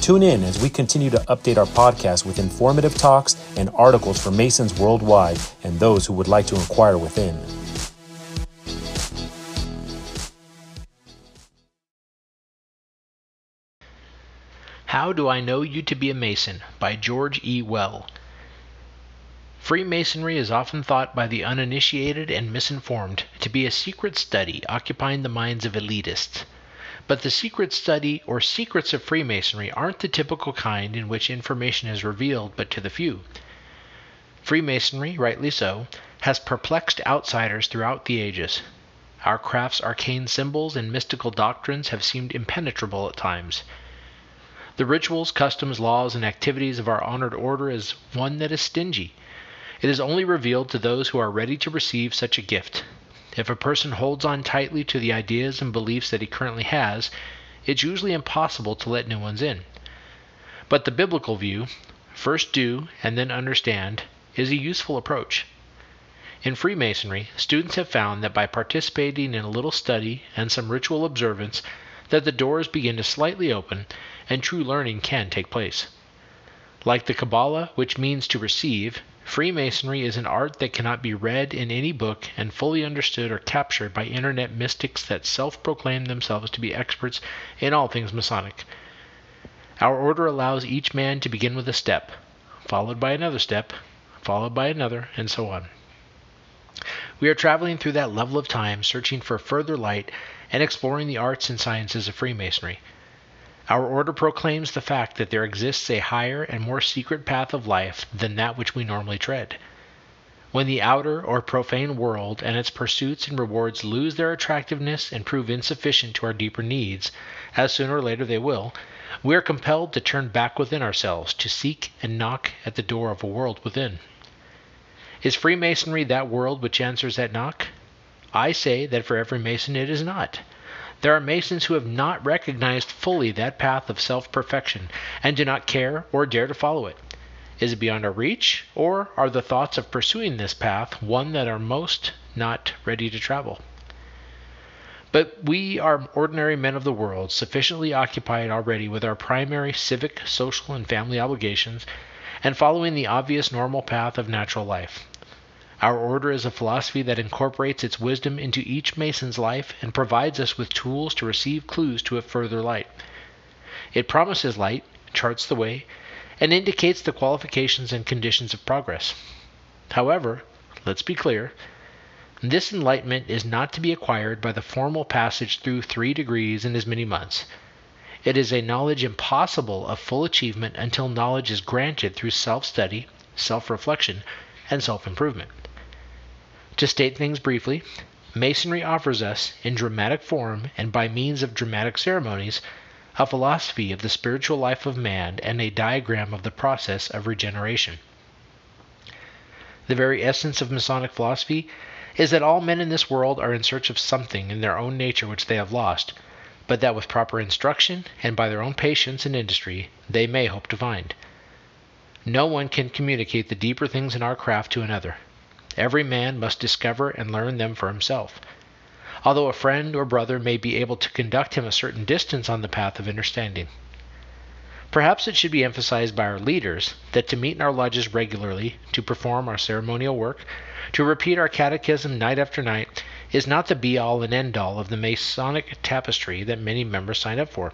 Tune in as we continue to update our podcast with informative talks and articles for Masons worldwide and those who would like to inquire within. How Do I Know You to Be a Mason by George E. Well. Freemasonry is often thought by the uninitiated and misinformed to be a secret study occupying the minds of elitists. But the secret study or secrets of Freemasonry aren't the typical kind in which information is revealed but to the few. Freemasonry, rightly so, has perplexed outsiders throughout the ages. Our craft's arcane symbols and mystical doctrines have seemed impenetrable at times. The rituals, customs, laws, and activities of our honored order is one that is stingy. It is only revealed to those who are ready to receive such a gift. If a person holds on tightly to the ideas and beliefs that he currently has, it's usually impossible to let new ones in. But the biblical view, first do and then understand, is a useful approach. In Freemasonry, students have found that by participating in a little study and some ritual observance, that the doors begin to slightly open and true learning can take place. Like the Kabbalah, which means to receive, Freemasonry is an art that cannot be read in any book and fully understood or captured by internet mystics that self proclaim themselves to be experts in all things Masonic. Our order allows each man to begin with a step, followed by another step, followed by another, and so on. We are traveling through that level of time, searching for further light and exploring the arts and sciences of Freemasonry. Our order proclaims the fact that there exists a higher and more secret path of life than that which we normally tread. When the outer or profane world and its pursuits and rewards lose their attractiveness and prove insufficient to our deeper needs, as sooner or later they will, we are compelled to turn back within ourselves to seek and knock at the door of a world within. Is Freemasonry that world which answers that knock? I say that for every Mason it is not. There are Masons who have not recognized fully that path of self perfection and do not care or dare to follow it. Is it beyond our reach, or are the thoughts of pursuing this path one that are most not ready to travel? But we are ordinary men of the world, sufficiently occupied already with our primary civic, social, and family obligations, and following the obvious normal path of natural life. Our order is a philosophy that incorporates its wisdom into each Mason's life and provides us with tools to receive clues to a further light. It promises light, charts the way, and indicates the qualifications and conditions of progress. However, let's be clear, this enlightenment is not to be acquired by the formal passage through three degrees in as many months. It is a knowledge impossible of full achievement until knowledge is granted through self study, self reflection, and self improvement. To state things briefly, Masonry offers us, in dramatic form and by means of dramatic ceremonies, a philosophy of the spiritual life of man and a diagram of the process of regeneration. The very essence of Masonic philosophy is that all men in this world are in search of something in their own nature which they have lost, but that with proper instruction and by their own patience and industry they may hope to find. No one can communicate the deeper things in our craft to another. Every man must discover and learn them for himself. Although a friend or brother may be able to conduct him a certain distance on the path of understanding. Perhaps it should be emphasized by our leaders that to meet in our lodges regularly, to perform our ceremonial work, to repeat our catechism night after night, is not the be all and end all of the Masonic tapestry that many members sign up for.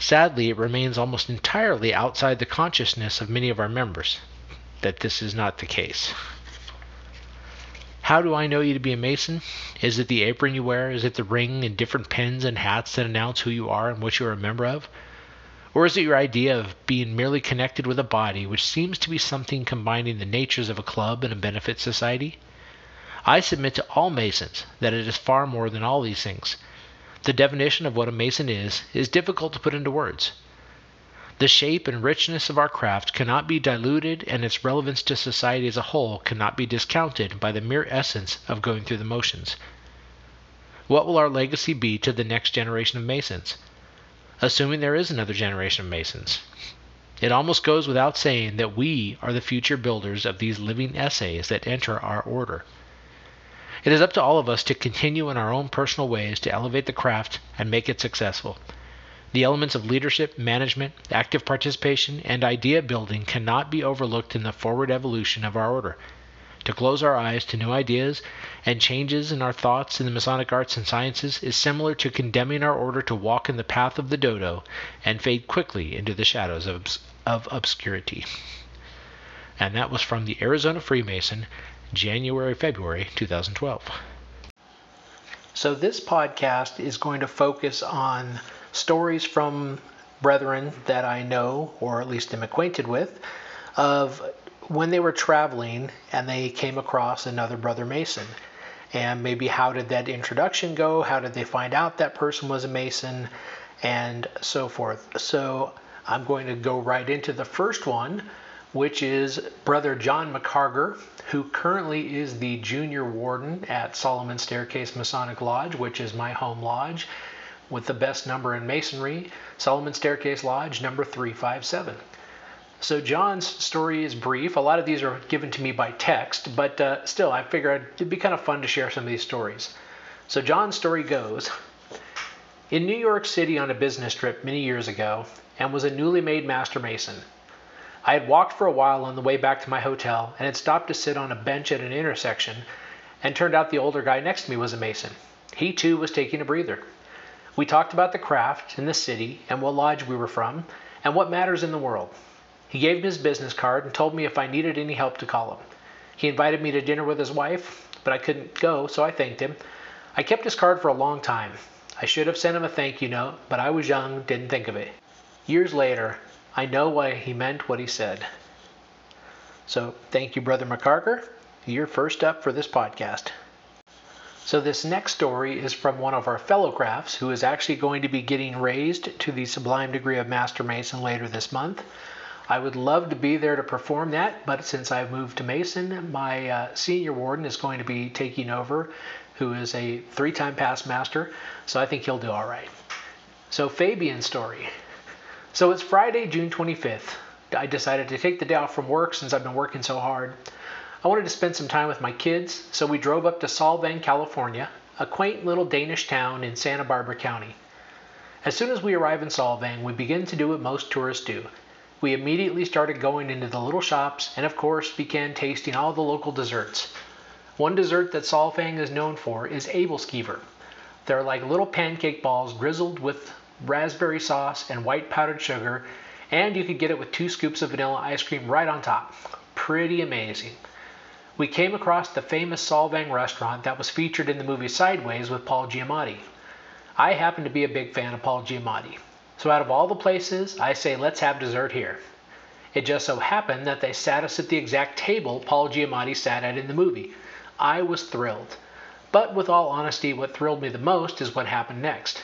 Sadly, it remains almost entirely outside the consciousness of many of our members that this is not the case. How do I know you to be a Mason? Is it the apron you wear? Is it the ring and different pins and hats that announce who you are and what you are a member of? Or is it your idea of being merely connected with a body which seems to be something combining the natures of a club and a benefit society? I submit to all Masons that it is far more than all these things. The definition of what a Mason is is difficult to put into words. The shape and richness of our craft cannot be diluted, and its relevance to society as a whole cannot be discounted by the mere essence of going through the motions. What will our legacy be to the next generation of Masons? Assuming there is another generation of Masons. It almost goes without saying that we are the future builders of these living essays that enter our order. It is up to all of us to continue in our own personal ways to elevate the craft and make it successful. The elements of leadership, management, active participation, and idea building cannot be overlooked in the forward evolution of our order. To close our eyes to new ideas and changes in our thoughts in the Masonic arts and sciences is similar to condemning our order to walk in the path of the dodo and fade quickly into the shadows of, of obscurity. And that was from the Arizona Freemason, January February 2012. So, this podcast is going to focus on stories from brethren that I know, or at least am acquainted with, of when they were traveling and they came across another brother Mason. And maybe how did that introduction go? How did they find out that person was a Mason? And so forth. So I'm going to go right into the first one, which is Brother John McCarger, who currently is the junior warden at Solomon Staircase Masonic Lodge, which is my home lodge, with the best number in Masonry, Solomon Staircase Lodge number 357. So John's story is brief. A lot of these are given to me by text, but uh, still, I figured it'd be kind of fun to share some of these stories. So John's story goes In New York City on a business trip many years ago, and was a newly made master mason. I had walked for a while on the way back to my hotel and had stopped to sit on a bench at an intersection, and turned out the older guy next to me was a mason. He too was taking a breather. We talked about the craft and the city and what lodge we were from and what matters in the world. He gave me his business card and told me if I needed any help to call him. He invited me to dinner with his wife, but I couldn't go, so I thanked him. I kept his card for a long time. I should have sent him a thank you note, but I was young, didn't think of it. Years later, I know why he meant what he said. So, thank you, Brother McCarger. You're first up for this podcast. So, this next story is from one of our fellow crafts who is actually going to be getting raised to the sublime degree of Master Mason later this month. I would love to be there to perform that, but since I've moved to Mason, my uh, senior warden is going to be taking over, who is a three time past master, so I think he'll do all right. So, Fabian's story. So, it's Friday, June 25th. I decided to take the day off from work since I've been working so hard. I wanted to spend some time with my kids, so we drove up to Solvang, California, a quaint little Danish town in Santa Barbara County. As soon as we arrive in Solvang, we begin to do what most tourists do we immediately started going into the little shops and, of course, began tasting all the local desserts. One dessert that Solvang is known for is Aebleskiver. They're like little pancake balls drizzled with raspberry sauce and white powdered sugar, and you could get it with two scoops of vanilla ice cream right on top. Pretty amazing. We came across the famous Solvang restaurant that was featured in the movie Sideways with Paul Giamatti. I happen to be a big fan of Paul Giamatti. So out of all the places, I say let's have dessert here. It just so happened that they sat us at the exact table Paul Giamatti sat at in the movie. I was thrilled. But with all honesty, what thrilled me the most is what happened next.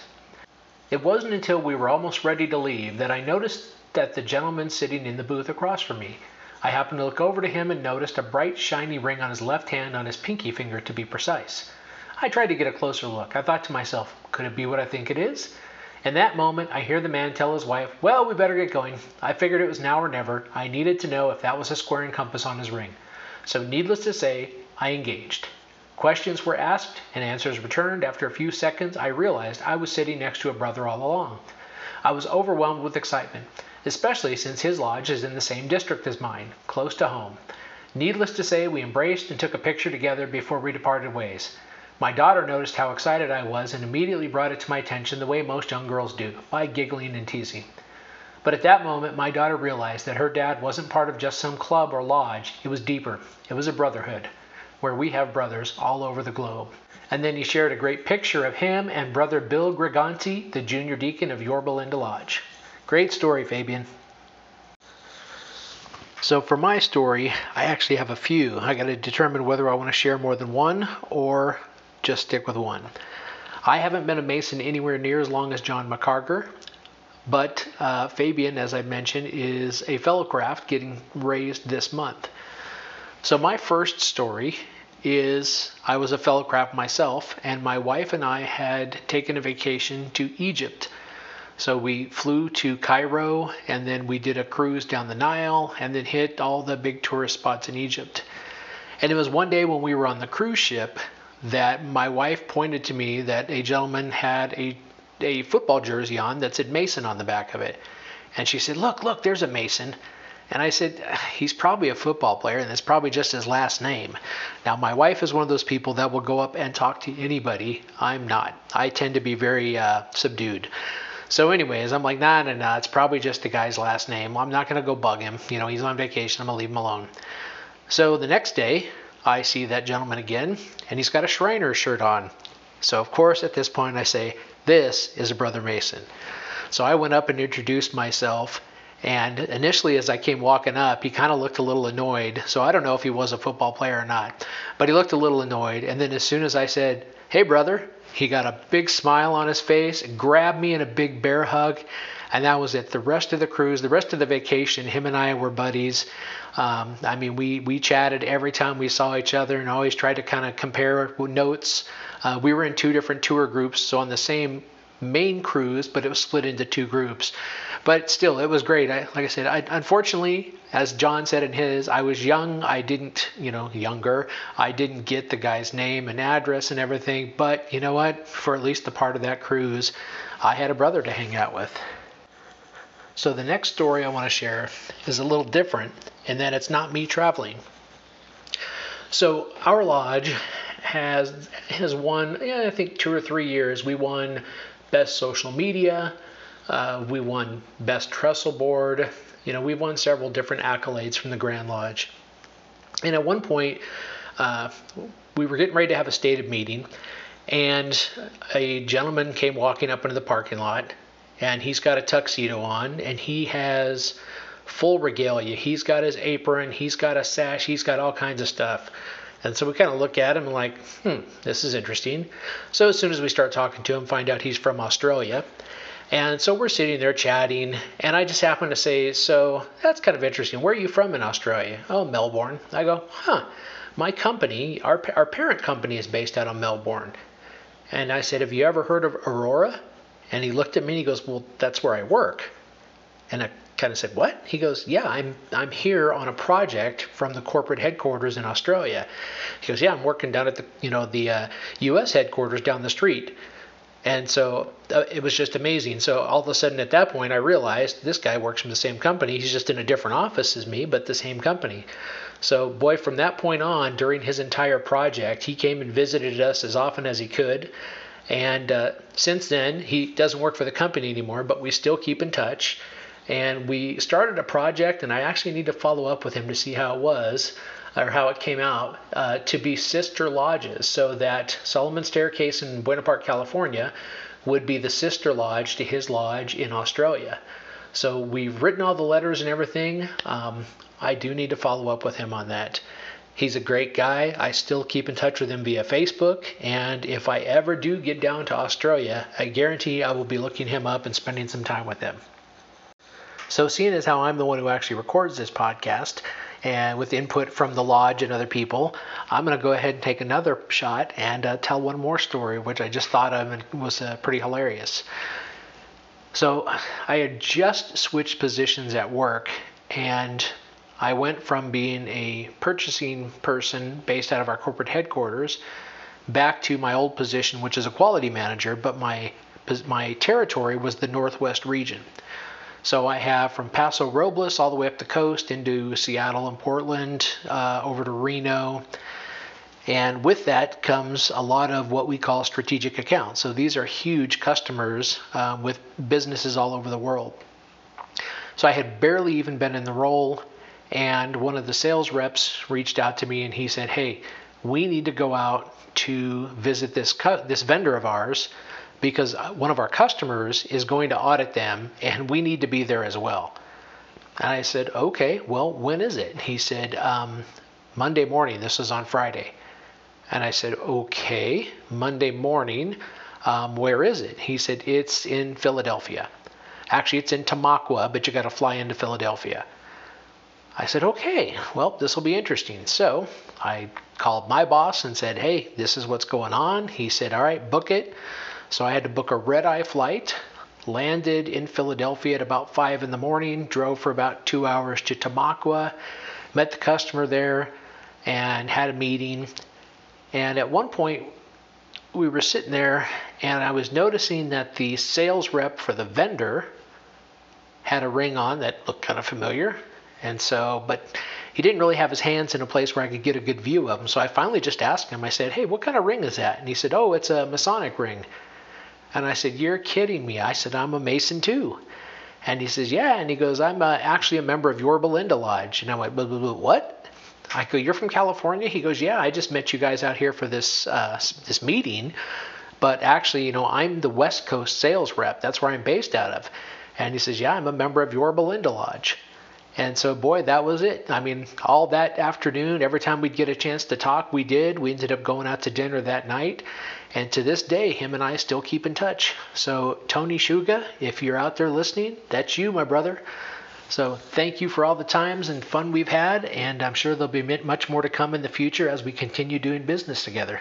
It wasn't until we were almost ready to leave that I noticed that the gentleman sitting in the booth across from me. I happened to look over to him and noticed a bright, shiny ring on his left hand on his pinky finger to be precise. I tried to get a closer look. I thought to myself, could it be what I think it is? In that moment, I hear the man tell his wife, Well, we better get going. I figured it was now or never. I needed to know if that was a square and compass on his ring. So, needless to say, I engaged. Questions were asked and answers returned. After a few seconds, I realized I was sitting next to a brother all along. I was overwhelmed with excitement, especially since his lodge is in the same district as mine, close to home. Needless to say, we embraced and took a picture together before we departed ways. My daughter noticed how excited I was and immediately brought it to my attention the way most young girls do, by giggling and teasing. But at that moment, my daughter realized that her dad wasn't part of just some club or lodge, it was deeper. It was a brotherhood, where we have brothers all over the globe. And then he shared a great picture of him and brother Bill Greganti, the junior deacon of Yorba Linda Lodge. Great story, Fabian. So for my story, I actually have a few. I got to determine whether I want to share more than one or just stick with one. I haven't been a Mason anywhere near as long as John McCarger, But uh, Fabian, as I mentioned, is a fellow craft getting raised this month. So my first story is I was a fellow craft myself, and my wife and I had taken a vacation to Egypt. So we flew to Cairo, and then we did a cruise down the Nile, and then hit all the big tourist spots in Egypt. And it was one day when we were on the cruise ship that my wife pointed to me that a gentleman had a, a football jersey on that said Mason on the back of it. And she said, Look, look, there's a Mason. And I said, he's probably a football player, and it's probably just his last name. Now, my wife is one of those people that will go up and talk to anybody. I'm not. I tend to be very uh, subdued. So, anyways, I'm like, nah, nah, nah. It's probably just the guy's last name. I'm not gonna go bug him. You know, he's on vacation. I'm gonna leave him alone. So the next day, I see that gentleman again, and he's got a Shriner shirt on. So of course, at this point, I say, "This is a brother Mason." So I went up and introduced myself. And initially, as I came walking up, he kind of looked a little annoyed. So I don't know if he was a football player or not, but he looked a little annoyed. And then as soon as I said, "Hey, brother," he got a big smile on his face, grabbed me in a big bear hug, and that was it. The rest of the cruise, the rest of the vacation, him and I were buddies. Um, I mean, we we chatted every time we saw each other, and always tried to kind of compare notes. Uh, we were in two different tour groups, so on the same main cruise, but it was split into two groups. But still, it was great. I, like I said, I, unfortunately, as John said in his, I was young. I didn't, you know, younger. I didn't get the guy's name and address and everything. But you know what? For at least the part of that cruise, I had a brother to hang out with. So the next story I want to share is a little different in that it's not me traveling. So our lodge has has won, yeah, I think two or three years. We won best social media. Uh, we won best trestle board. You know, we've won several different accolades from the Grand Lodge. And at one point, uh, we were getting ready to have a stated meeting, and a gentleman came walking up into the parking lot, and he's got a tuxedo on, and he has full regalia. He's got his apron, he's got a sash, he's got all kinds of stuff. And so we kind of look at him and like, hmm, this is interesting. So as soon as we start talking to him, find out he's from Australia. And so we're sitting there chatting, and I just happen to say, So that's kind of interesting. Where are you from in Australia? Oh, Melbourne. I go, Huh. My company, our, our parent company, is based out of Melbourne. And I said, Have you ever heard of Aurora? And he looked at me and he goes, Well, that's where I work. And I kind of said, "What?" He goes, "Yeah, I'm I'm here on a project from the corporate headquarters in Australia." He goes, "Yeah, I'm working down at the you know the uh, U.S. headquarters down the street." And so uh, it was just amazing. So all of a sudden, at that point, I realized this guy works from the same company. He's just in a different office as me, but the same company. So, boy, from that point on, during his entire project, he came and visited us as often as he could. And uh, since then, he doesn't work for the company anymore, but we still keep in touch. And we started a project, and I actually need to follow up with him to see how it was or how it came out uh, to be sister lodges so that Solomon Staircase in Buena Park, California would be the sister lodge to his lodge in Australia. So we've written all the letters and everything. Um, I do need to follow up with him on that. He's a great guy. I still keep in touch with him via Facebook. And if I ever do get down to Australia, I guarantee I will be looking him up and spending some time with him. So, seeing as how I'm the one who actually records this podcast, and with input from the lodge and other people, I'm going to go ahead and take another shot and uh, tell one more story, which I just thought of and was uh, pretty hilarious. So, I had just switched positions at work, and I went from being a purchasing person based out of our corporate headquarters back to my old position, which is a quality manager, but my my territory was the Northwest region. So I have from Paso Robles all the way up the coast into Seattle and Portland, uh, over to Reno. And with that comes a lot of what we call strategic accounts. So these are huge customers uh, with businesses all over the world. So I had barely even been in the role, and one of the sales reps reached out to me and he said, Hey, we need to go out to visit this, cu- this vendor of ours because one of our customers is going to audit them and we need to be there as well. And I said, okay, well, when is it? He said, um, Monday morning. This is on Friday. And I said, okay, Monday morning. Um, where is it? He said, it's in Philadelphia. Actually, it's in Tamaqua, but you got to fly into Philadelphia. I said, okay, well, this will be interesting. So I called my boss and said, hey, this is what's going on. He said, all right, book it. So I had to book a red eye flight, landed in Philadelphia at about 5 in the morning, drove for about two hours to Tamaqua, met the customer there, and had a meeting. And at one point, we were sitting there, and I was noticing that the sales rep for the vendor had a ring on that looked kind of familiar. And so, but he didn't really have his hands in a place where I could get a good view of him. So I finally just asked him, I said, Hey, what kind of ring is that? And he said, Oh, it's a Masonic ring. And I said, You're kidding me. I said, I'm a Mason too. And he says, Yeah. And he goes, I'm uh, actually a member of Yorba Linda Lodge. And I went, What? I go, You're from California? He goes, Yeah, I just met you guys out here for this uh, this meeting. But actually, you know, I'm the West Coast sales rep. That's where I'm based out of. And he says, Yeah, I'm a member of Yorba Linda Lodge. And so, boy, that was it. I mean, all that afternoon, every time we'd get a chance to talk, we did. We ended up going out to dinner that night. And to this day, him and I still keep in touch. So, Tony Shuga, if you're out there listening, that's you, my brother. So, thank you for all the times and fun we've had. And I'm sure there'll be much more to come in the future as we continue doing business together.